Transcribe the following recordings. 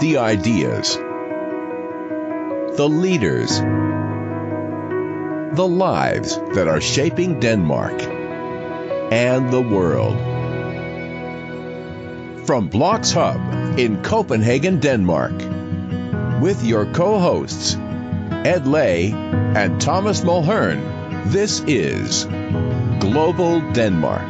the ideas, the leaders, the lives that are shaping Denmark and the world. From BLOXHUB in Copenhagen, Denmark, with your co hosts, Ed Lay and Thomas Mulhern, this is Global Denmark.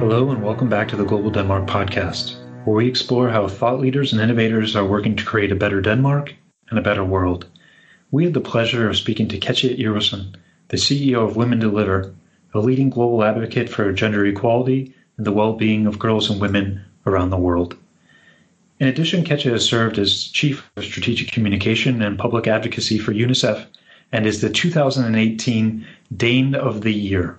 Hello, and welcome back to the Global Denmark podcast, where we explore how thought leaders and innovators are working to create a better Denmark and a better world. We had the pleasure of speaking to Katja Iversen, the CEO of Women Deliver, a leading global advocate for gender equality and the well being of girls and women around the world. In addition, Katja has served as Chief of Strategic Communication and Public Advocacy for UNICEF and is the 2018 Dane of the Year.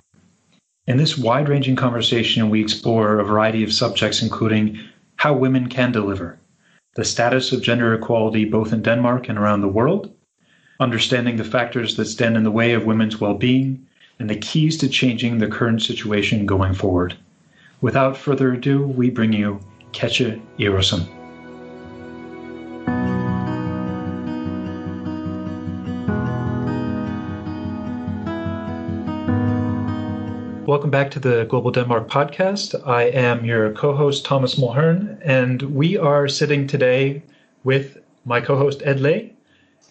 In this wide ranging conversation, we explore a variety of subjects, including how women can deliver, the status of gender equality both in Denmark and around the world, understanding the factors that stand in the way of women's well being, and the keys to changing the current situation going forward. Without further ado, we bring you Katja Iversen. Welcome back to the Global Denmark podcast. I am your co host, Thomas Mulhern, and we are sitting today with my co host, Ed Lay,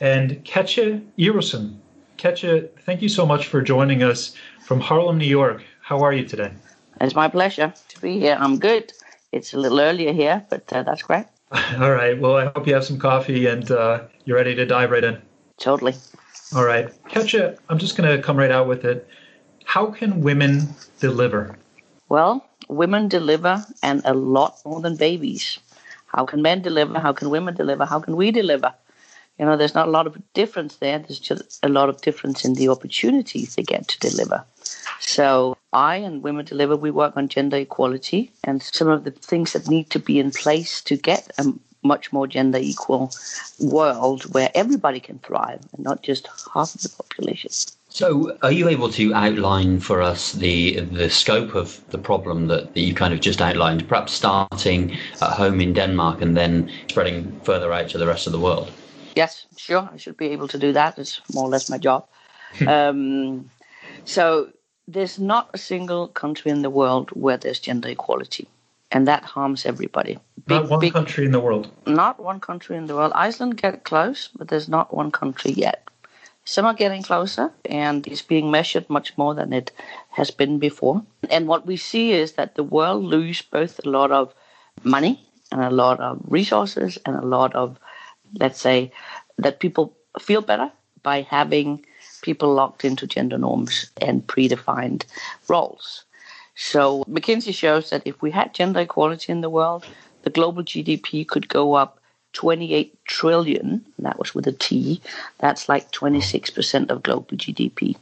and Katja Iversen. Katja, thank you so much for joining us from Harlem, New York. How are you today? It's my pleasure to be here. I'm good. It's a little earlier here, but uh, that's great. All right. Well, I hope you have some coffee and uh, you're ready to dive right in. Totally. All right. Katja, I'm just going to come right out with it. How can women deliver? Well, women deliver and a lot more than babies. How can men deliver? How can women deliver? How can we deliver? You know, there's not a lot of difference there. There's just a lot of difference in the opportunities they get to deliver. So I and Women Deliver, we work on gender equality and some of the things that need to be in place to get a much more gender equal world where everybody can thrive and not just half of the population. So, are you able to outline for us the the scope of the problem that, that you kind of just outlined, perhaps starting at home in Denmark and then spreading further out to the rest of the world? Yes, sure. I should be able to do that. It's more or less my job. um, so there's not a single country in the world where there's gender equality, and that harms everybody. Big, not one big, country in the world. Not one country in the world. Iceland get close, but there's not one country yet. Some are getting closer, and it's being measured much more than it has been before. And what we see is that the world lose both a lot of money and a lot of resources and a lot of let's say, that people feel better by having people locked into gender norms and predefined roles. So McKinsey shows that if we had gender equality in the world, the global GDP could go up 28 trillion. That was with a T. That's like 26% of global GDP.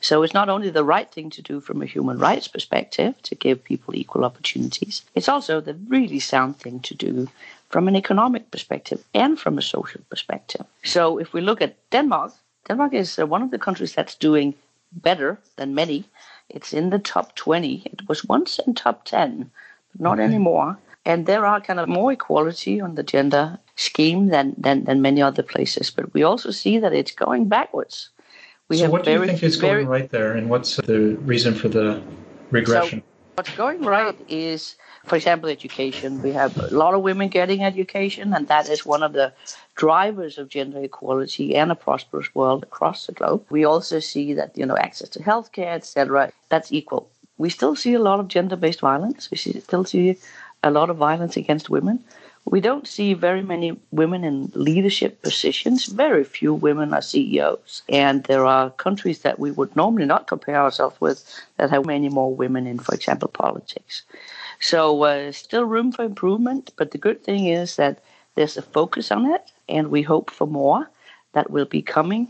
So it's not only the right thing to do from a human rights perspective to give people equal opportunities, it's also the really sound thing to do from an economic perspective and from a social perspective. So if we look at Denmark, Denmark is uh, one of the countries that's doing better than many. It's in the top 20. It was once in top 10, but not okay. anymore. And there are kind of more equality on the gender scheme than, than, than many other places. But we also see that it's going backwards. We so what do you think is very, going right there, and what's the reason for the regression? So what's going right is for example, education. We have a lot of women getting education, and that is one of the drivers of gender equality and a prosperous world across the globe. We also see that you know access to healthcare, etc. That's equal. We still see a lot of gender-based violence. We still see a lot of violence against women. We don't see very many women in leadership positions. Very few women are CEOs. And there are countries that we would normally not compare ourselves with that have many more women in, for example, politics. So uh, still room for improvement, but the good thing is that there's a focus on it, and we hope for more that will be coming.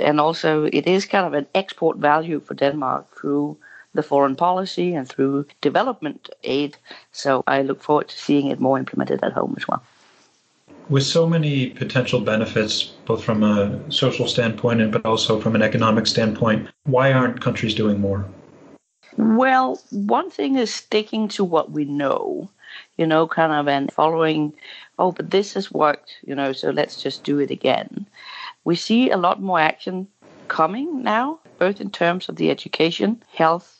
And also, it is kind of an export value for Denmark through the foreign policy and through development aid. So I look forward to seeing it more implemented at home as well. With so many potential benefits, both from a social standpoint and but also from an economic standpoint, why aren't countries doing more? Well, one thing is sticking to what we know. you know, kind of and following, oh, but this has worked, you know, so let's just do it again. We see a lot more action coming now, both in terms of the education, health,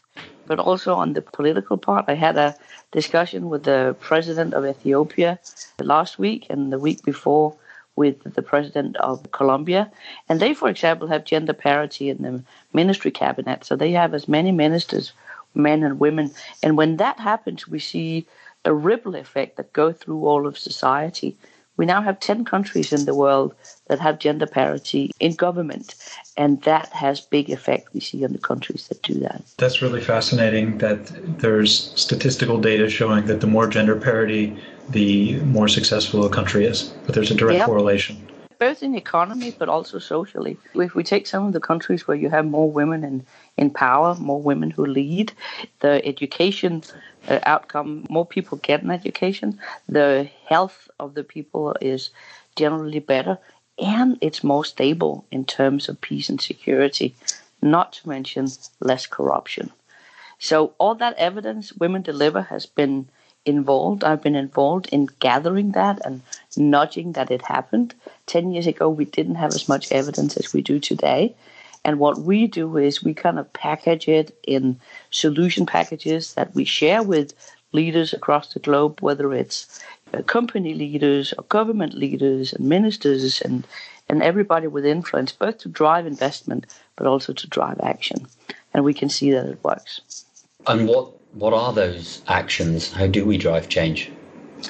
but also on the political part. I had a discussion with the president of Ethiopia last week and the week before with the president of Colombia. And they, for example, have gender parity in the ministry cabinet. So they have as many ministers, men and women. And when that happens, we see a ripple effect that go through all of society. We now have 10 countries in the world that have gender parity in government, and that has big effect we see on the countries that do that. That's really fascinating that there's statistical data showing that the more gender parity, the more successful a country is. But there's a direct yep. correlation both in economy but also socially. If we take some of the countries where you have more women in, in power, more women who lead, the education uh, outcome, more people get an education, the health of the people is generally better, and it's more stable in terms of peace and security, not to mention less corruption. So all that evidence Women Deliver has been involved. I've been involved in gathering that and nudging that it happened. 10 years ago, we didn't have as much evidence as we do today. And what we do is we kind of package it in solution packages that we share with leaders across the globe, whether it's uh, company leaders or government leaders and ministers and, and everybody with influence, both to drive investment but also to drive action. And we can see that it works. And what, what are those actions? How do we drive change?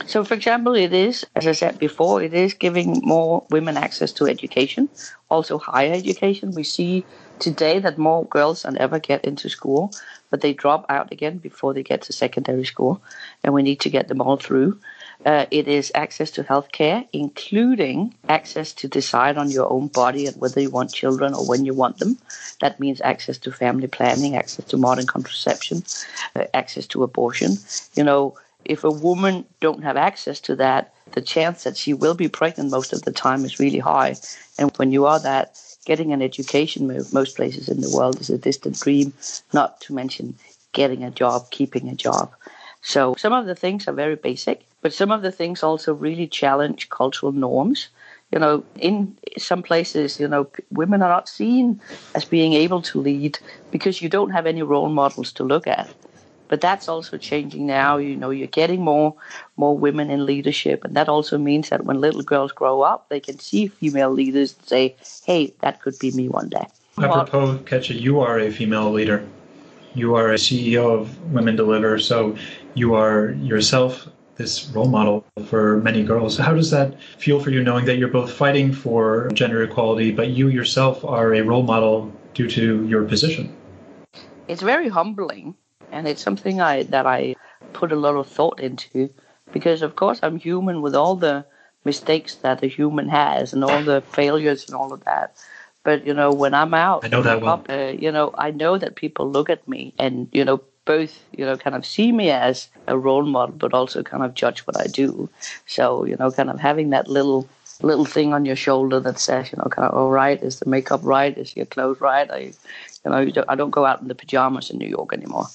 So, for example, it is, as I said before, it is giving more women access to education, also higher education. We see today that more girls than ever get into school, but they drop out again before they get to secondary school, and we need to get them all through. Uh, it is access to healthcare, including access to decide on your own body and whether you want children or when you want them. That means access to family planning, access to modern contraception, uh, access to abortion. You know, if a woman don't have access to that, the chance that she will be pregnant most of the time is really high. And when you are that, getting an education most places in the world is a distant dream, not to mention getting a job, keeping a job. So some of the things are very basic, but some of the things also really challenge cultural norms. You know, in some places, you know, women are not seen as being able to lead because you don't have any role models to look at. But that's also changing now. You know, you're getting more more women in leadership, and that also means that when little girls grow up, they can see female leaders and say, "Hey, that could be me one day." Apropos, Katja, you are a female leader. You are a CEO of Women Deliver, so you are yourself this role model for many girls. How does that feel for you knowing that you're both fighting for gender equality, but you yourself are a role model due to your position? It's very humbling and it's something I that I put a lot of thought into because of course I'm human with all the mistakes that a human has and all the failures and all of that. But you know, when I'm out, I know that well. Uh, you know, I know that people look at me and you know both you know kind of see me as a role model, but also kind of judge what I do. So you know, kind of having that little little thing on your shoulder that says, you know, kind of, all right, is the makeup right? Is your clothes right? You, you know, I don't go out in the pajamas in New York anymore.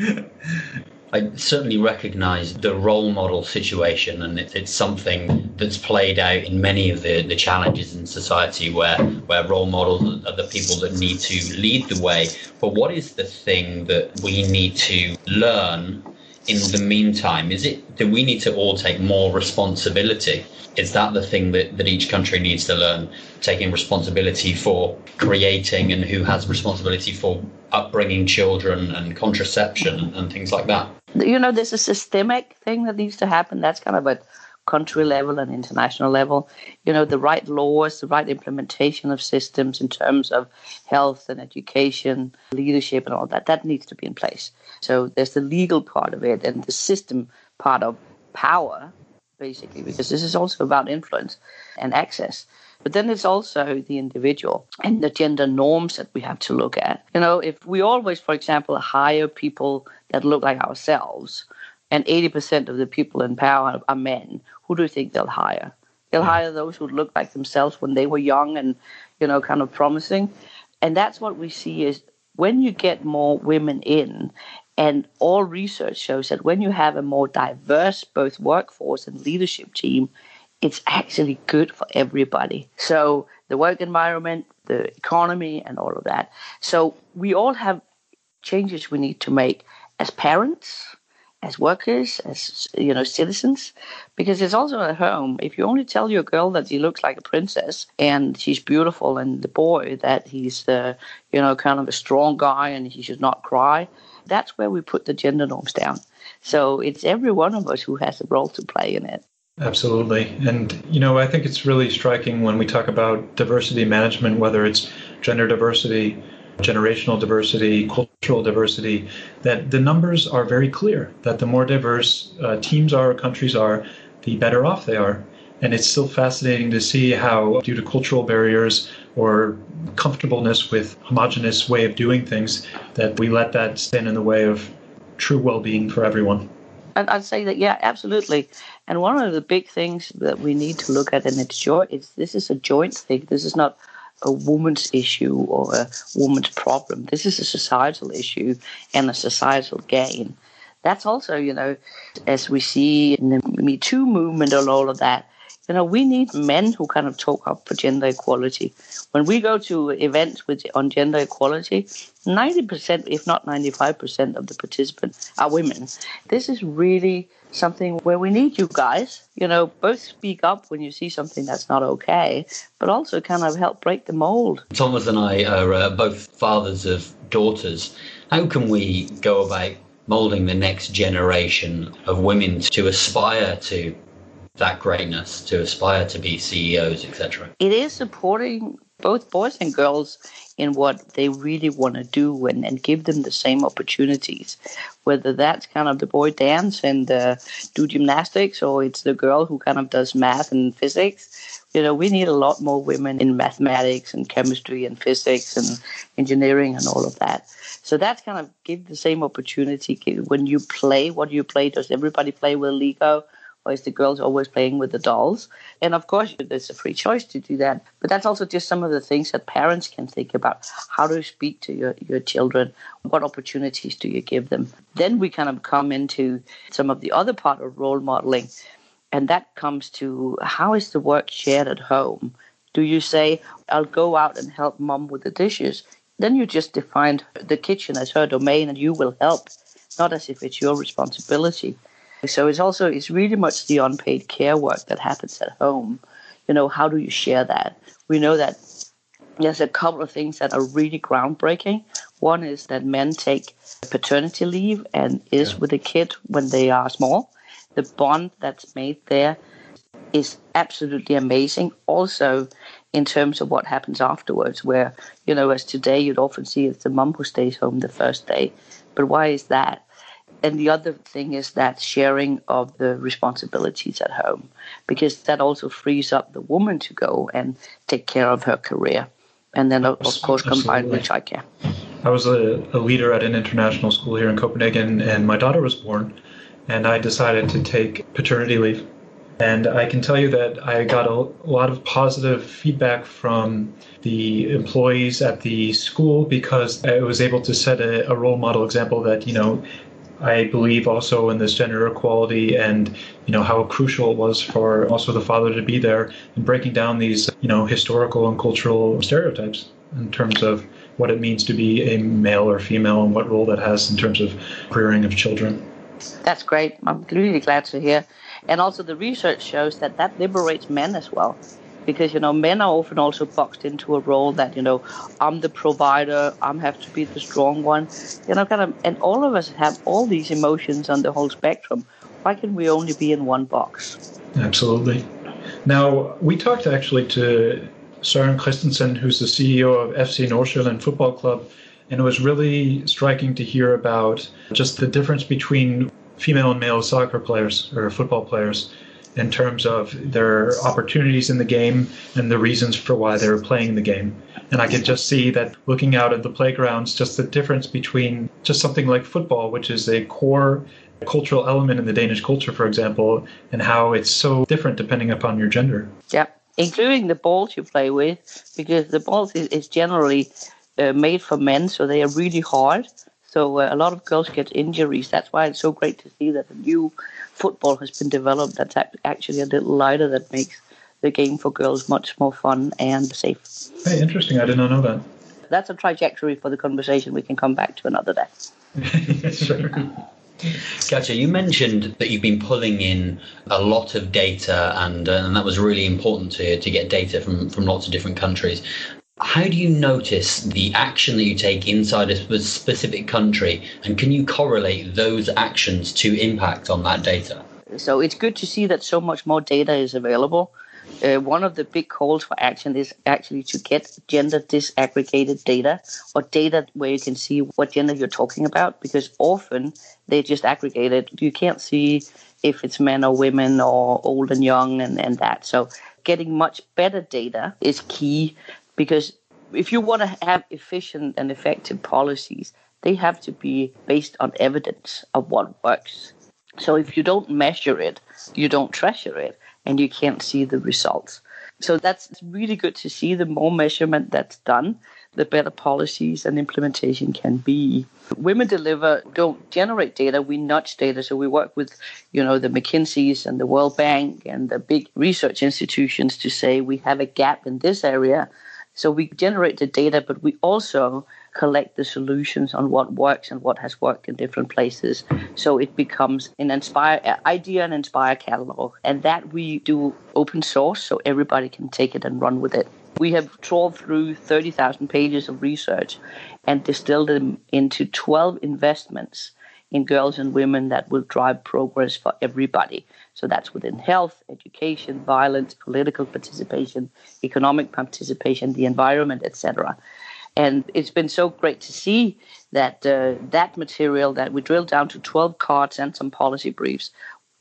I certainly recognise the role model situation, and it, it's something that's played out in many of the, the challenges in society where, where role models are the people that need to lead the way. But what is the thing that we need to learn in the meantime? Is it do we need to all take more responsibility? Is that the thing that, that each country needs to learn? Taking responsibility for creating and who has responsibility for upbringing children and contraception and things like that? You know, there's a systemic thing that needs to happen. That's kind of a country level and international level. You know, the right laws, the right implementation of systems in terms of health and education, leadership, and all that, that needs to be in place. So there's the legal part of it and the system part of power, basically, because this is also about influence and access. But then it's also the individual and the gender norms that we have to look at. You know, if we always, for example, hire people that look like ourselves, and 80% of the people in power are men, who do you think they'll hire? They'll mm. hire those who look like themselves when they were young and, you know, kind of promising. And that's what we see is when you get more women in And all research shows that when you have a more diverse both workforce and leadership team, it's actually good for everybody. So the work environment, the economy, and all of that. So we all have changes we need to make as parents, as workers, as you know, citizens, because it's also at home. If you only tell your girl that she looks like a princess and she's beautiful, and the boy that he's the you know kind of a strong guy and he should not cry, that's where we put the gender norms down. So it's every one of us who has a role to play in it. Absolutely. And, you know, I think it's really striking when we talk about diversity management, whether it's gender diversity, generational diversity, cultural diversity, that the numbers are very clear that the more diverse uh, teams are, countries are, the better off they are. And it's still fascinating to see how, due to cultural barriers or comfortableness with homogenous way of doing things, that we let that stand in the way of true well-being for everyone. I'd say that yeah, absolutely. And one of the big things that we need to look at, and it's joint, it's this is a joint thing. This is not a woman's issue or a woman's problem. This is a societal issue and a societal gain. That's also, you know, as we see in the Me Too movement and all of that, you know, we need men who kind of talk up for gender equality. When we go to events with on gender equality, 90%, if not 95% of the participants are women. This is really something where we need you guys, you know, both speak up when you see something that's not okay, but also kind of help break the mold. Thomas and I are uh, both fathers of daughters. How can we go about molding the next generation of women to aspire to that greatness, to aspire to be CEOs, etc. It is supporting both boys and girls in what they really want to do and, and give them the same opportunities. Whether that's kind of the boy dance and uh, do gymnastics or it's the girl who kind of does math and physics. You know, we need a lot more women in mathematics and chemistry and physics and engineering and all of that. So that's kind of give the same opportunity when you play. What do you play? Does everybody play with Lego? Is the girls always playing with the dolls? And of course, there's a free choice to do that. But that's also just some of the things that parents can think about. How do you speak to your, your children? What opportunities do you give them? Then we kind of come into some of the other part of role modeling. And that comes to how is the work shared at home? Do you say, I'll go out and help mom with the dishes? Then you just defined the kitchen as her domain and you will help, not as if it's your responsibility. So it's also it's really much the unpaid care work that happens at home. You know, how do you share that? We know that there's a couple of things that are really groundbreaking. One is that men take paternity leave and is yeah. with a kid when they are small. The bond that's made there is absolutely amazing. Also, in terms of what happens afterwards, where, you know, as today you'd often see it's the mum who stays home the first day. But why is that? And the other thing is that sharing of the responsibilities at home, because that also frees up the woman to go and take care of her career. And then, of, of course, combined with childcare. I was a, a leader at an international school here in Copenhagen, and my daughter was born, and I decided to take paternity leave. And I can tell you that I got a, lot of positive feedback from the employees at the school because I was able to set a, a role model example that, you know, I believe also in this gender equality and you know how crucial it was for also the father to be there and breaking down these you know historical and cultural stereotypes in terms of what it means to be a male or female and what role that has in terms of rearing of children. That's great. I'm really glad to hear. And also the research shows that that liberates men as well because you know men are often also boxed into a role that you know I'm the provider, I'm have to be the strong one, you know, kind of, and all of us have all these emotions on the whole spectrum. Why can we only be in one box? Absolutely. Now we talked actually to Søren Christensen, who's the CEO of FC Nordsjælland Football Club, and it was really striking to hear about just the difference between female and male soccer players or football players in terms of their opportunities in the game and the reasons for why they were playing the game. And I could just see that looking out at the playgrounds, just the difference between just something like football, which is a core cultural element in the Danish culture, for example, and how it's so different depending upon your gender. Yeah, including the balls you play with, because the balls is, is generally uh, made for men, so they are really hard. So uh, a lot of girls get injuries. That's why it's so great to see that a new football has been developed that's actually a little lighter that makes the game for girls much more fun and safe. Hey, interesting. I did not know that. That's a trajectory for the conversation we can come back to another day. sure. Katja, you mentioned that you've been pulling in a lot of data, and, uh, and that was really important to, to get data from, from lots of different countries. How do you notice the action that you take inside a specific country, and can you correlate those actions to impact on that data? So it's good to see that so much more data is available. Uh, one of the big calls for action is actually to get gender disaggregated data or data where you can see what gender you're talking about because often they're just aggregated. You can't see if it's men or women or old and young and, and that. So getting much better data is key because if you want to have efficient and effective policies, they have to be based on evidence of what works. So if you don't measure it, you don't treasure it, and you can't see the results. So that's really good to see. The more measurement that's done, the better policies and implementation can be. Women Deliver don't generate data, we nudge data. So we work with, you know, the McKinseys and the World Bank and the big research institutions to say we have a gap in this area so we generate the data, but we also collect the solutions on what works and what has worked in different places. So it becomes an inspire idea and inspire catalog, and that we do open source, so everybody can take it and run with it. We have trawled through 30,000 pages of research and distilled them into 12 investments in girls and women that will drive progress for everybody. So that's within health, education, violence, political participation, economic participation, the environment, etc. And it's been so great to see that uh, that material that we drilled down to 12 cards and some policy briefs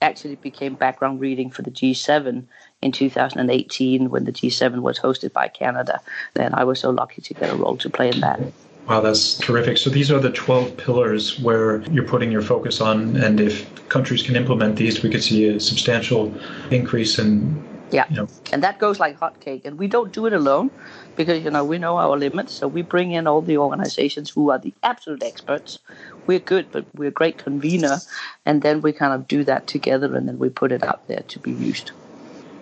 actually became background reading for the G7 in 2018 when the G7 was hosted by Canada. And I was so lucky to get a role to play in that. Wow, that's terrific. So these are the 12 pillars where you're putting your focus on. And if countries can implement these, we could see a substantial increase in. Yeah, you know. and that goes like hotcake. And we don't do it alone because, you know, we know our limits. So we bring in all the organizations who are the absolute experts. We're good, but we're a great convener. And then we kind of do that together and then we put it out there to be used.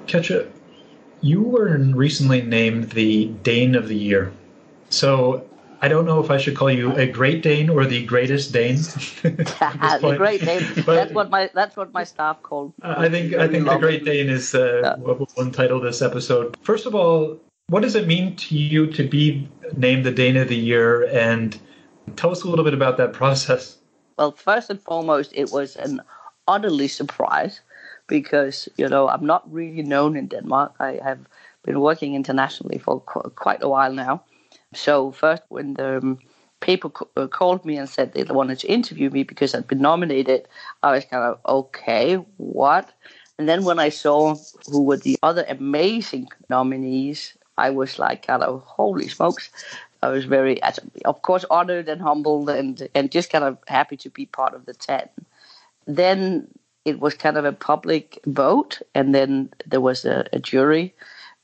Katja, you were recently named the Dane of the Year. So I don't know if I should call you a Great Dane or the greatest Dane. the Great Dane. that's what my that's what my staff called. I think I think the Great Dane is uh, yeah. what we'll entitle this episode. First of all, what does it mean to you to be named the Dane of the Year, and tell us a little bit about that process. Well, first and foremost, it was an utterly surprise because you know I'm not really known in Denmark. I have been working internationally for qu- quite a while now so first, when the um, paper uh, called me and said they wanted to interview me because I'd been nominated, I was kind of okay, what? And then when I saw who were the other amazing nominees, I was like, kind of, holy smokes. I was very, of course, honored and humbled and, and just kind of happy to be part of the 10. Then it was kind of a public vote, and then there was a, a jury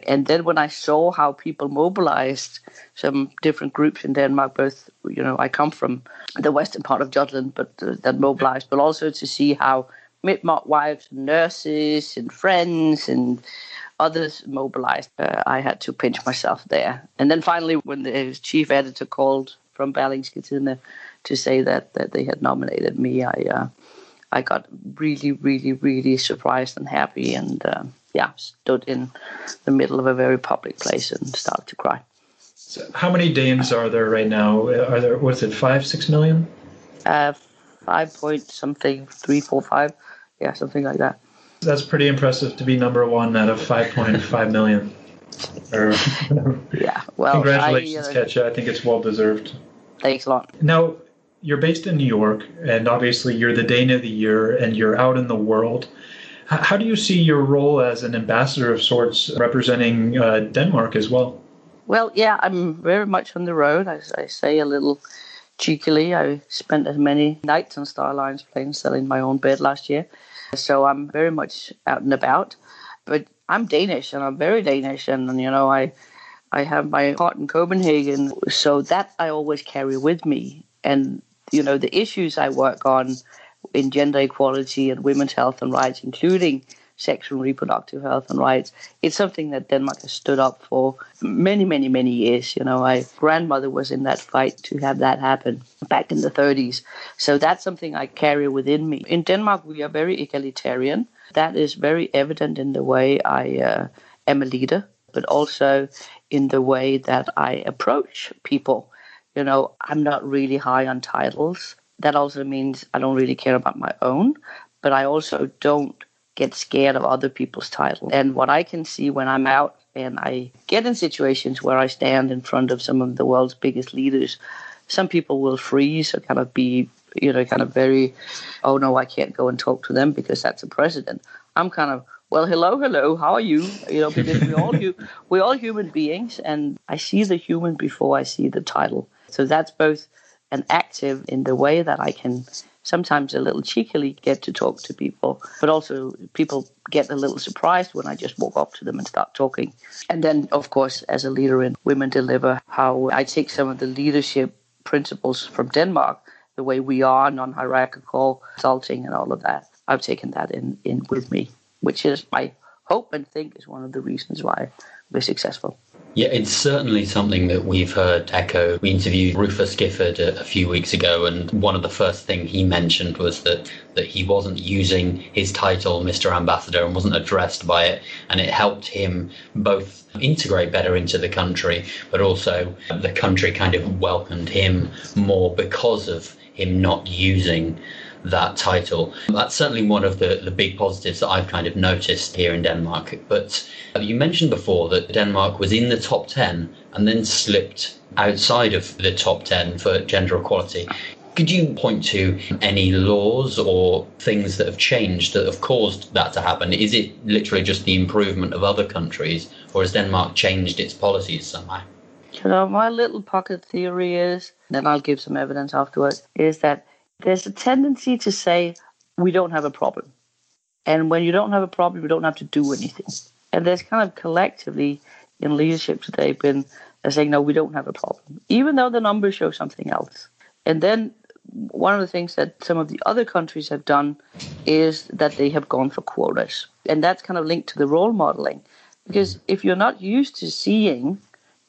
and then when I saw how people mobilized some different groups in Denmark, both, you know, I come from the western part of Jutland, but uh, that mobilized, but also to see how midwives, wives, and nurses, and friends and others mobilized, uh, I had to pinch myself there. And then finally, when the chief editor called from Berlingske to say that, that they had nominated me, I uh, I got really, really, really surprised and happy, and uh, yeah, stood in the middle of a very public place and started to cry. So how many Danes are there right now? Are there was it five, six million? Uh, five point something, three, four, five, yeah, something like that. That's pretty impressive to be number one out of five point five million. Or, yeah, well, congratulations, I, uh, Katja. I think it's well deserved. Thanks a lot. Now, you're based in New York, and obviously you're the Dane of the Year, and you're out in the world. How do you see your role as an ambassador of sorts representing uh, Denmark as well? Well, yeah, I'm very much on the road. As I say a little cheekily, I spent as many nights on Star Alliance planes selling my own bed last year. So I'm very much out and about. But I'm Danish and I'm very Danish. And, you know, I, I have my heart in Copenhagen. So that I always carry with me. And you know, the issues I work on in gender equality and women's health and rights, including sexual and reproductive health and rights. It's something that Denmark has stood up for many, many, many years. You know, my grandmother was in that fight to have that happen back in the 30s. So that's something I carry within me. In Denmark, we are very egalitarian. That is very evident in the way I uh, am a leader, but also in the way that I approach people. You know, I'm not really high on titles. That also means I don't really care about my own, but I also don't get scared of other people's title. And what I can see when I'm out and I get in situations where I stand in front of some of the world's biggest leaders, some people will freeze or kind of be, you know, kind of very, oh no, I can't go and talk to them because that's a president. I'm kind of, well, hello, hello, how are you? You know, because we all we're all human beings, and I see the human before I see the title. So that's both an active in the way that I can sometimes a little cheekily get to talk to people, but also people get a little surprised when I just walk up to them and start talking. And then, of course, as a leader in Women Deliver, how I take some of the leadership principles from Denmark, the way we are, non hierarchical, consulting, and all of that. I've taken that in, in with me, which is, I hope and think, is one of the reasons why we're successful. Yeah, it's certainly something that we've heard echo. We interviewed Rufus Gifford a, a, few weeks ago, and one of the first things he mentioned was that, that he wasn't using his title, Mr. Ambassador, and wasn't addressed by it. And it helped him both integrate better into the country, but also the country kind of welcomed him more because of him not using that title. That's certainly one of the, the big positives that I've kind of noticed here in Denmark. But uh, you mentioned before that Denmark was in the top 10 and then slipped outside of the top 10 for gender equality. Could you point to any laws or things that have changed that have caused that to happen? Is it literally just the improvement of other countries, or has Denmark changed its policies somehow? You know, my little pocket theory is, and I'll give some evidence afterwards, is that there's a tendency to say we don't have a problem. And when you don't have a problem, you don't have to do anything. And there's kind of collectively in leadership today been saying, no, we don't have a problem, even though the numbers show something else. And then one of the things that some of the other countries have done is that they have gone for quotas. And that's kind of linked to the role modeling. Because if you're not used to seeing,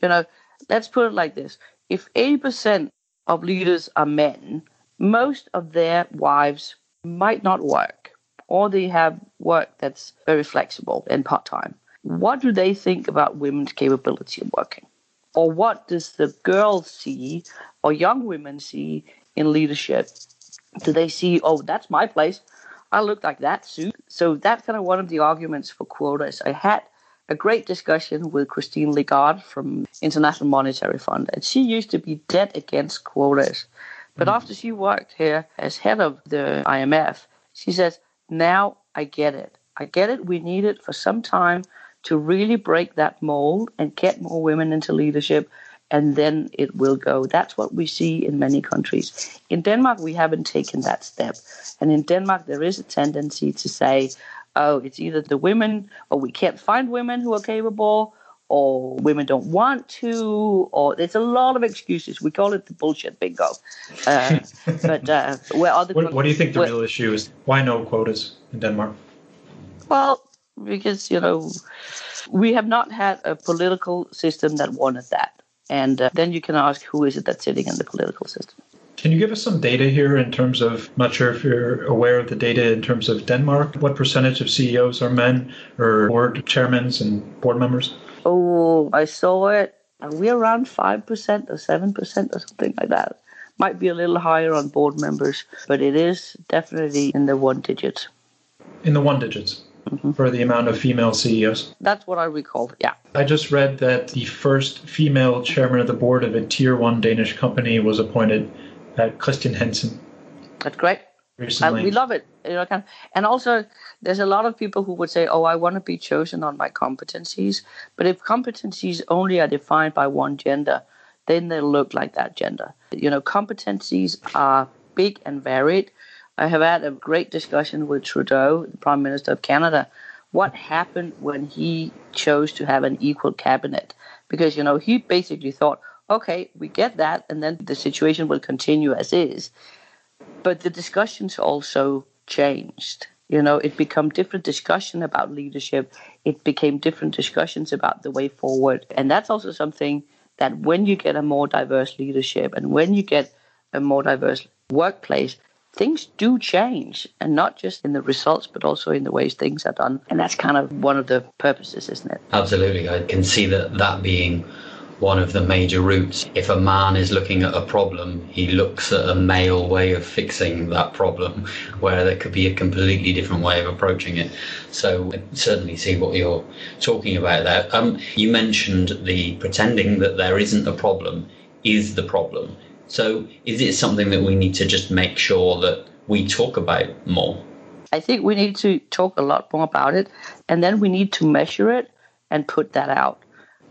you know, let's put it like this if 80% of leaders are men, most of their wives might not work or they have work that's very flexible and part time. What do they think about women's capability of working? Or what does the girls see or young women see in leadership? Do they see, oh, that's my place? I look like that suit. So that's kind of one of the arguments for quotas. I had a great discussion with Christine Lagarde from International Monetary Fund, and she used to be dead against quotas. But mm. after she worked here as head of the IMF, she says, now I get it. I get it. We need it for some time to really break that mold and get more women into leadership, and then it will go. That's what we see in many countries. In Denmark, we haven't taken that step. And in Denmark, there is a tendency to say, oh, it's either the women, or we can't find women who are capable, or women don't want to, or there's a lot of excuses. We call it the bullshit bingo. Uh, but uh, where other what, what, do you think the where, real issue is? Why no quotas in Denmark? Well, because you know we have not had a political system that wanted that, and uh, then you can ask who is it that's sitting in the political system. Can you give us some data here in terms of, I'm not sure if you're aware of the data in terms of Denmark? What percentage of CEOs are men or board chairmen and board members? Oh, I saw it. Are we around 5% or 7% or something like that? Might be a little higher on board members, but it is definitely in the one digits. In the one digits? Mm-hmm. For the amount of female CEOs? That's what I recall, yeah. I just read that the first female chairman of the board of a tier one Danish company was appointed at Christian Hansen. That's great recently. Uh, we love it. You know, and also, there's a lot of people who would say, "Oh, I want to be chosen on my competencies." But if competencies only are defined by one gender, then they look like that gender. You know, competencies are big and varied. I have had a great discussion with Trudeau, the Prime Minister of Canada. What happened when he chose to have an equal cabinet? Because you know he basically thought, okay, we get that, and then the situation will continue as is. But the discussions also changed. You know, it became different discussion about leadership. It became different discussions about the way forward. And that's also something that when you get a more diverse leadership and when you get a more diverse workplace, things do change and not just in the results but also in the ways things are done and that's kind of one of the purposes isn't it absolutely i can see that that being one of the major routes. If a man is looking at a problem, he looks at a male way of fixing that problem, where there could be a completely different way of approaching it. So I certainly see what you're talking about there. Um, you mentioned the pretending that there isn't a problem is the problem. So is it something that we need to just make sure that we talk about more? I think we need to talk a lot more about it, and then we need to measure it and put that out.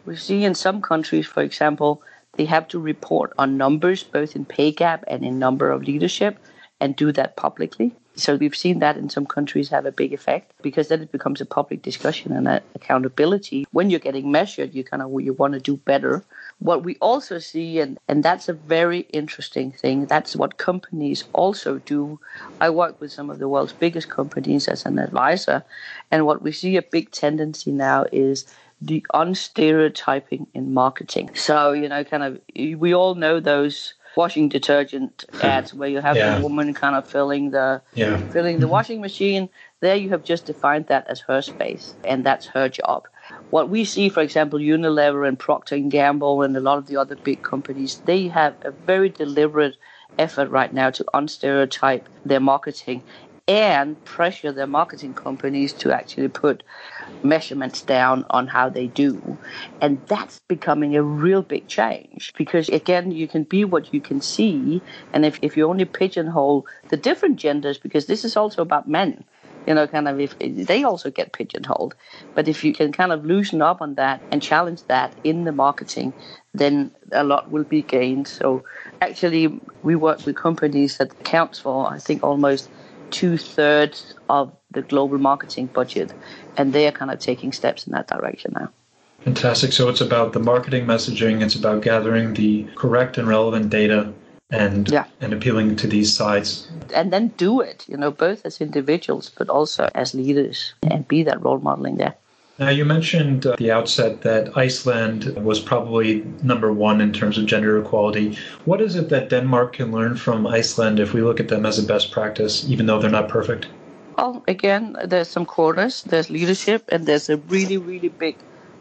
We see in some countries, for example, they have to report on numbers, both in pay gap and in number of leadership, and do that publicly. So we've seen that in some countries have a big effect because then it becomes a public discussion and accountability. When you're getting measured, you kind of you want to do better. What we also see, and, and that's a very interesting thing, that's what companies also do. I work with some of the world's biggest companies as an advisor, and what we see a big tendency now is the unstereotyping in marketing. So, you know, kind of, we all know those washing detergent ads where you have yeah. the woman kind of filling the yeah. filling the washing machine. There you have just defined that as her space and that's her job. What we see, for example, Unilever and Procter and Gamble and a lot of the other big companies, they have a very deliberate effort right now to unstereotype their marketing and pressure their marketing companies to actually put measurements down on how they do. And that's becoming a real big change because, again, you can be what you can see. And if, if you only pigeonhole the different genders, because this is also about men, you know, kind of if they also get pigeonholed. But if you can kind of loosen up on that and challenge that in the marketing, then a lot will be gained. So actually, we work with companies that accounts for, I think, almost two thirds of the global marketing budget, and they are kind of taking steps in that direction now. Fantastic. So it's about the marketing messaging, it's about gathering the correct and relevant data and yeah. and appealing to these sides. And then do it, you know, both as individuals but also as leaders and be that role modeling there. Now, you mentioned at the outset that Iceland was probably number one in terms of gender equality. What is it that Denmark can learn from Iceland if we look at them as a best practice, even though they're not perfect? Well, again, there's some quarters, there's leadership, and there's a really, really big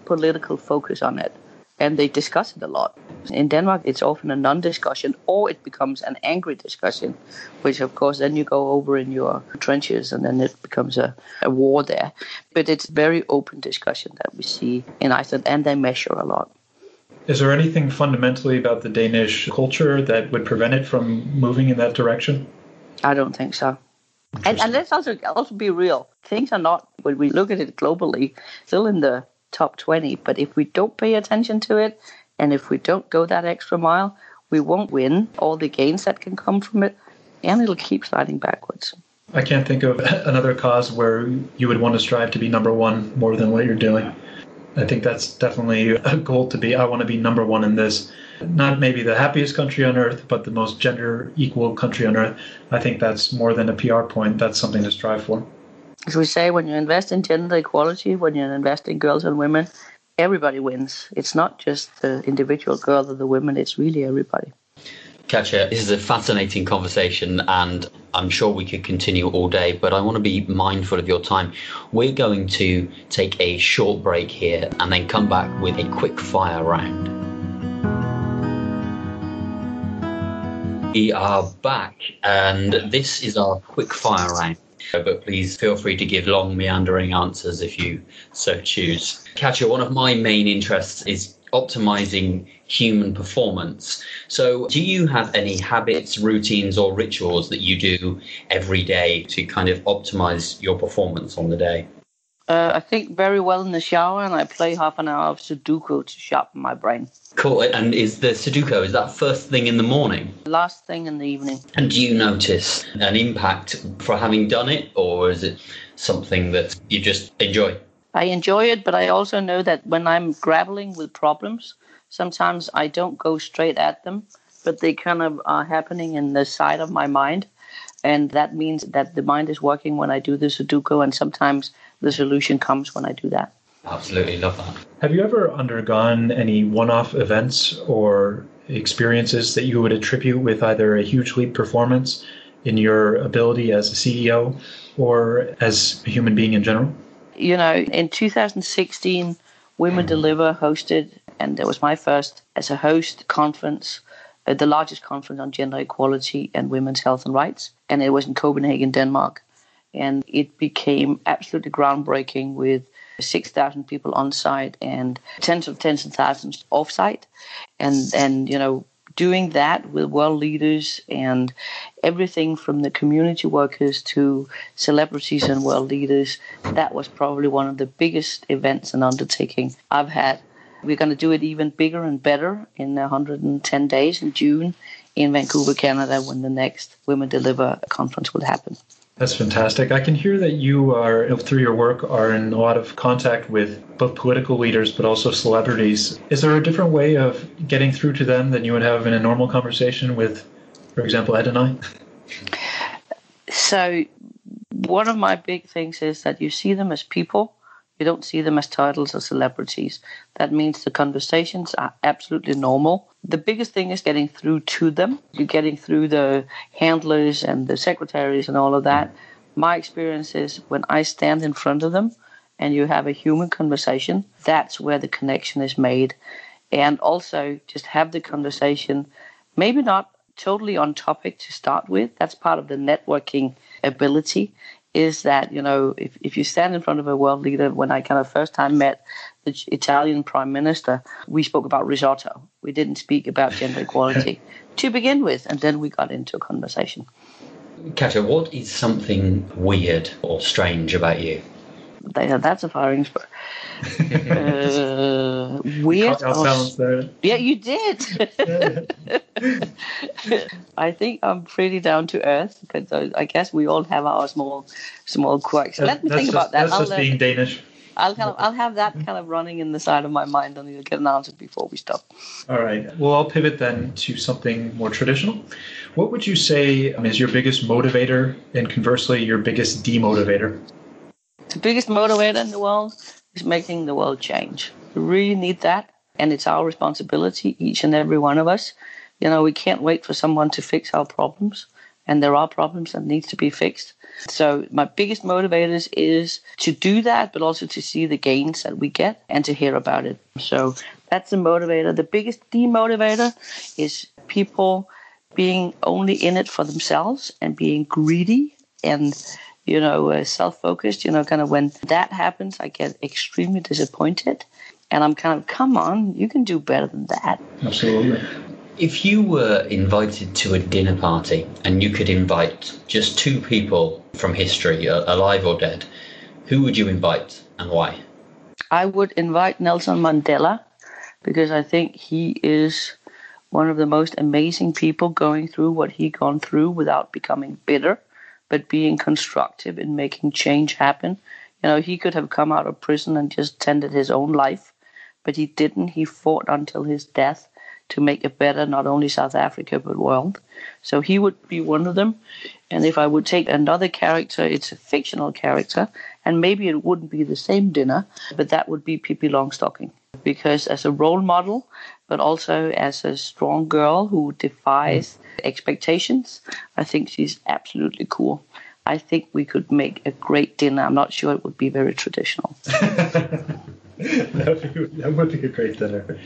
political focus on it. And they discuss it a lot. In Denmark, it's often a non discussion or it becomes an angry discussion, which, of course, then you go over in your trenches and then it becomes a, a war there. But it's very open discussion that we see in Iceland, and they measure a lot. Is there anything fundamentally about the Danish culture that would prevent it from moving in that direction? I don't think so. And, and let's also also be real. Things are not when we look at it globally still in the top twenty. But if we don't pay attention to it, and if we don't go that extra mile, we won't win all the gains that can come from it, and it'll keep sliding backwards. I can't think of another cause where you would want to strive to be number one more than what you're doing. I think that's definitely a goal to be. I want to be number one in this not maybe the happiest country on earth, but the most gender equal country on earth. I think that's more than a PR point. That's something to strive for. As we say, when you invest in gender equality, when you invest in girls and women, everybody wins. It's not just the individual girl or the women, it's really everybody. Katja, this is a fascinating conversation, and I'm sure we could continue all day, but I want to be mindful of your time. We're going to take a short break here and then come back with a quick fire round. We are back, and this is our quick fire round. But please feel free to give long, meandering answers if you so choose. Katja, one of my main interests is optimizing human performance. So, do you have any habits, routines, or rituals that you do every day to kind of optimize your performance on the day? Uh, I think very well in the shower, and I play half an hour of Sudoku to sharpen my brain. Cool. And is the Sudoku is that first thing in the morning? Last thing in the evening. And do you notice an impact for having done it, or is it something that you just enjoy? I enjoy it, but I also know that when I'm grappling with problems, Sometimes I don't go straight at them, but they kind of are happening in the side of my mind. And that means that the mind is working when I do the Sudoku, and sometimes the solution comes when I do that. Absolutely love that. Have you ever undergone any one off events or experiences that you would attribute with either a huge leap performance in your ability as a CEO or as a human being in general? You know, in 2016, Women Deliver hosted, and it was my first as a host conference, uh, the largest conference on gender equality and women's health and rights, and it was in Copenhagen, Denmark. And it became absolutely groundbreaking with 6,000 people on site and tens of tens of thousands off site. And, and, you know, doing that with world leaders and everything from the community workers to celebrities and world leaders, that was probably one of the biggest events and undertaking I've had. We're going to do it even bigger and better in 110 days in June in Vancouver, Canada, when the next Women Deliver conference will happen. That's fantastic. I can hear that you are, through your work, are in a lot of contact with both political leaders but also celebrities. Is there a different way of getting through to them than you would have in a normal conversation with, for example, Ed and I? So, one of my big things is that you see them as people. You don't see them as titles or celebrities. That means the conversations are absolutely normal. The biggest thing is getting through to them. You're getting through the handlers and the secretaries and all of that. My experience is when I stand in front of them and you have a human conversation, that's where the connection is made. And also just have the conversation, maybe not totally on topic to start with. That's part of the networking ability is that you know if, if you stand in front of a world leader when i kind of first time met the italian prime minister we spoke about risotto we didn't speak about gender equality to begin with and then we got into a conversation Katja, what is something weird or strange about you that's a firing spur. Uh, weird. Or, yeah, you did. I think I'm pretty down to earth because I guess we all have our small, small quirks. Let me think just, about that. That's I'll just being Danish. I'll of, I'll have that kind of running in the side of my mind, and you'll get an answer before we stop. All right. Well, I'll pivot then to something more traditional. What would you say is your biggest motivator, and conversely, your biggest demotivator? The biggest motivator in the world is making the world change. We really need that, and it's our responsibility, each and every one of us. You know, we can't wait for someone to fix our problems, and there are problems that need to be fixed. So my biggest motivators is to do that, but also to see the gains that we get and to hear about it. So that's the motivator. The biggest demotivator is people being only in it for themselves and being greedy and you know, uh, self focused. You know, kind of when that happens, I get extremely disappointed. And I'm kind of, come on, you can do better than that. Absolutely. If you were invited to a dinner party and you could invite just two people from history, alive or dead, who would you invite and why? I would invite Nelson Mandela because I think he is one of the most amazing people going through what he gone through without becoming bitter but being constructive in making change happen. You know, he could have come out of prison and just tended his own life, but he didn't. He fought until his death to make it better, not only South Africa, but world. So he would be one of them. And if I would take another character, it's a fictional character, and maybe it wouldn't be the same dinner, but that would be Pippi Longstocking. Because as a role model, but also as a strong girl who defies expectations. I think she's absolutely cool. I think we could make a great dinner. I'm not sure it would be very traditional. that, would be, that would be a great dinner.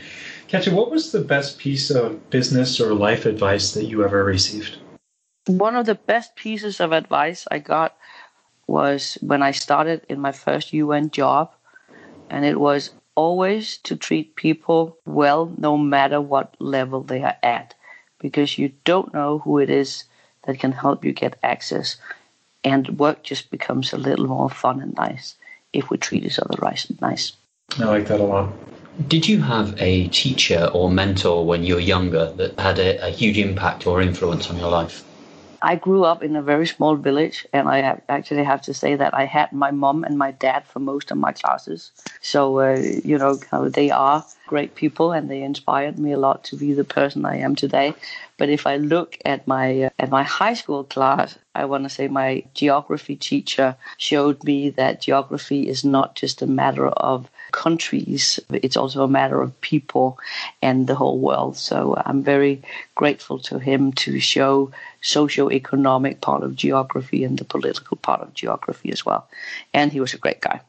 Katja, what was the best piece of business or life advice that you ever received? One of the best pieces of advice I got was when I started in my first UN job, and it was always to treat people well no matter what level they are at because you don't know who it is that can help you get access. And work just becomes a little more fun and nice if we treat each other right and nice. I like that a lot. Did you have a teacher or mentor when you were younger that had a, a huge impact or influence on your life? I grew up in a very small village, and I actually have to say that I had my mom and my dad for most of my classes. So, uh, you know, they are great people, and they inspired me a lot to be the person I am today. But if I look at my uh, at my high school class, I want to say my geography teacher showed me that geography is not just a matter of countries, it's also a matter of people and the whole world. So I'm very grateful to him to show socio-economic part of geography and the political part of geography as well. And he was a great guy.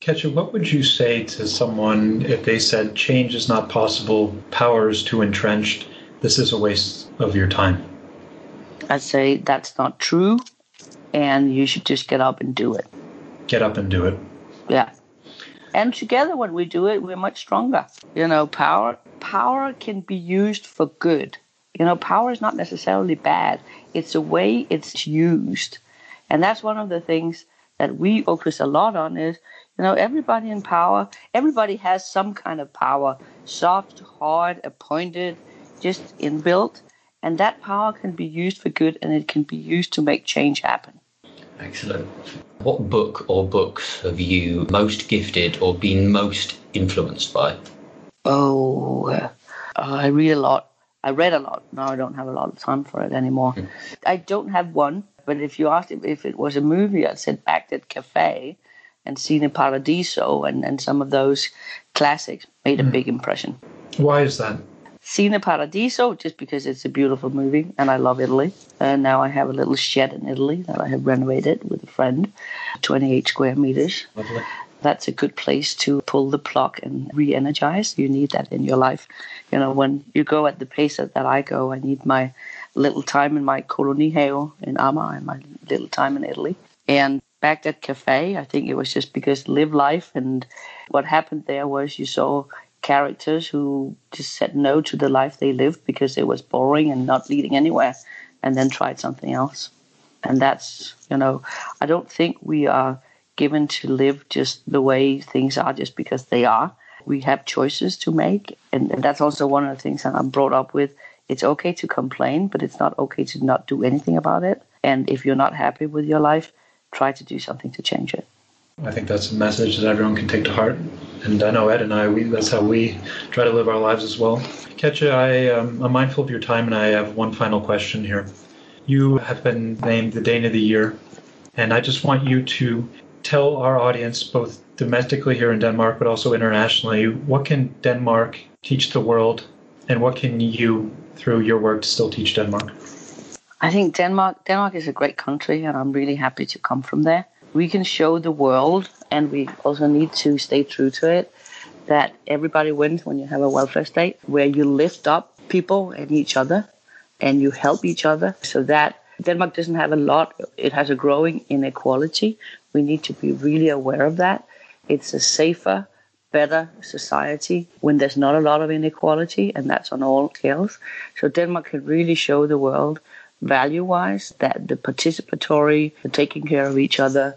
Katja, what would you say to someone if they said change is not possible, power is too entrenched, this is a waste of your time? I'd say that's not true, and you should just get up and do it. Get up and do it. Yeah. And together, when we do it, we're much stronger. You know, power power can be used for good. You know, power is not necessarily bad. It's the way it's used, and that's one of the things that we focus a lot on. Is you know, everybody in power, everybody has some kind of power, soft, hard, appointed, just inbuilt, and that power can be used for good, and it can be used to make change happen. Excellent. What book or books have you most gifted or been most influenced by? Oh, uh, I read a lot. I read a lot. Now I don't have a lot of time for it anymore. Mm. I don't have one, but if you asked if it was a movie, I'd say Baghdad Cafe and Cine Paradiso and, and some of those classics made a mm. big impression. Why is that? Cine Paradiso, just because it's a beautiful movie and I love Italy. And now I have a little shed in Italy that I have renovated with a friend, 28 square meters. Lovely. That's a good place to pull the plug and re energize. You need that in your life. You know, when you go at the pace that I go, I need my little time in my kolonihave in Amager and my little time in Italy. And Baghdad Cafe, I think it was just because live life and what happened there was you saw characters who just said no to the life they lived because it was boring and not leading anywhere and then tried something else. And that's, you know, I don't think we are given to live just the way things are just because they are. We have choices to make. And, and that's also one of the things that I'm brought up with. It's okay to complain, but it's not okay to not do anything about it. And if you're not happy with your life, try to do something to change it. I think that's a message that everyone can take to heart. And I know Ed and I, we, that's how we try to live our lives as well. Katja, I, um, I'm mindful of your time and I have one final question here. You have been named the Dane of the Year, and I just want you to tell our audience, both domestically here in Denmark, but also internationally, what can Denmark teach the world, and what can you, through your work, still teach Denmark? I think Denmark Denmark is a great country, and I'm really happy to come from there we can show the world, and we also need to stay true to it, that everybody wins when you have a welfare state where you lift up people and each other and you help each other so that Denmark doesn't have a lot, it has a growing inequality. We need to be really aware of that. It's a safer, better society when there's not a lot of inequality, and that's on all scales. So Denmark can really show the world value wise, that the participatory, the taking care of each other,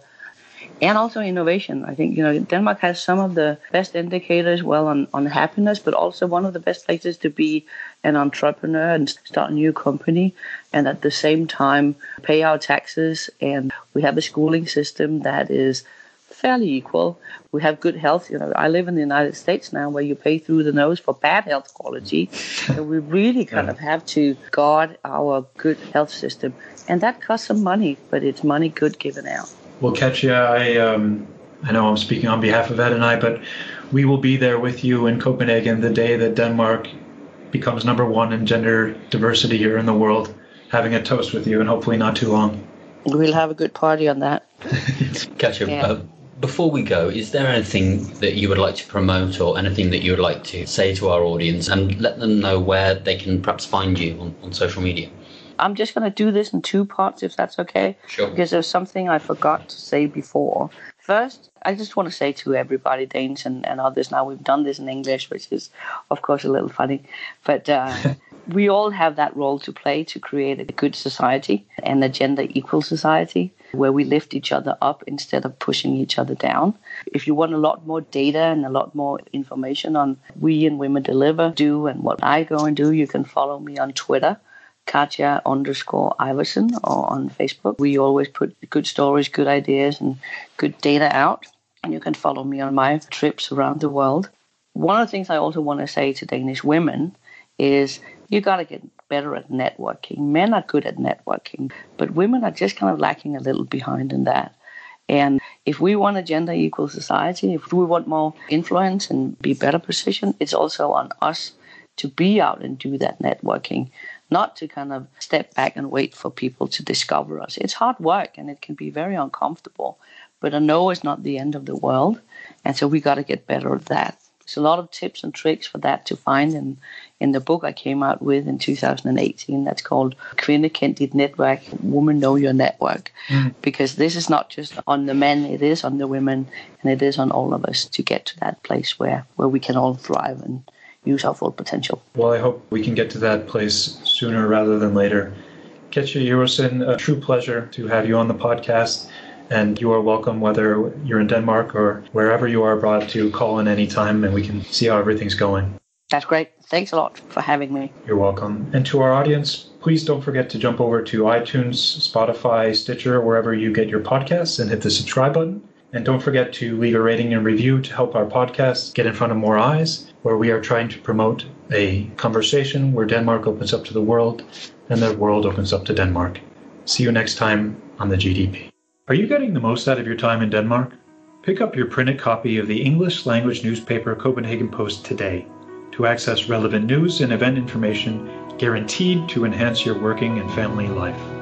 and also innovation. I think you know Denmark has some of the best indicators, well, on, on happiness, but also one of the best places to be an entrepreneur and start a new company, and at the same time pay our taxes. And we have a schooling system that is fairly equal. We have good health. You know, I live in the United States now, where you pay through the nose for bad health quality. So we really kind of have to guard our good health system, and that costs some money, but it's money good given out. Well, Katja, I um, I know I'm speaking on behalf of Ed and I, but we will be there with you in Copenhagen the day that Denmark becomes number one in gender diversity here in the world, having a toast with you, and hopefully not too long. We'll have a good party on that. Katja, yeah. uh, before we go, is there anything that you would like to promote or anything that you would like to say to our audience and let them know where they can perhaps find you on, on social media? I'm just going to do this in two parts, if that's okay. Sure. Because there's something I forgot to say before. First, I just want to say to everybody, Danes and, and others, now we've done this in English, which is, of course, a little funny, but uh, we all have that role to play to create a good society and a gender equal society where we lift each other up instead of pushing each other down. If you want a lot more data and a lot more information on We and Women Deliver do and what I go and do, you can follow me on Twitter Katja underscore Iversen or on Facebook. We always put good stories, good ideas, and good data out. And you can follow me on my trips around the world. One of the things I also want to say to Danish women is you got to get better at networking. Men are good at networking, but women are just kind of lacking a little behind in that. And if we want a gender equal society, if we want more influence and be better positioned, it's also on us to be out and do that networking, not to kind of step back and wait for people to discover us. It's hard work and it can be very uncomfortable, but a no is not the end of the world. And so we got to get better at that. There's a lot of tips and tricks for that to find in, in the book I came out with in 2018 that's called Kvinde Kend Dit Netværk, Woman Know Your Network. Mm. Because this is not just on the men, it is on the women, and it is on all of us to get to that place where, where we can all thrive and use our full potential. Well, I hope we can get to that place sooner rather than later. Katja Iversen, a true pleasure to have you on the podcast. And you are welcome, whether you're in Denmark or wherever you are abroad, to call in any time and we can see how everything's going. That's great. Thanks a lot for having me. You're welcome. And to our audience, please don't forget to jump over to iTunes, Spotify, Stitcher, wherever you get your podcasts and hit the subscribe button. And don't forget to leave a rating and review to help our podcast get in front of more eyes, where we are trying to promote a conversation where Denmark opens up to the world and the world opens up to Denmark. See you next time on the GDP. Are you getting the most out of your time in Denmark? Pick up your printed copy of the English language newspaper Copenhagen Post today to access relevant news and event information guaranteed to enhance your working and family life.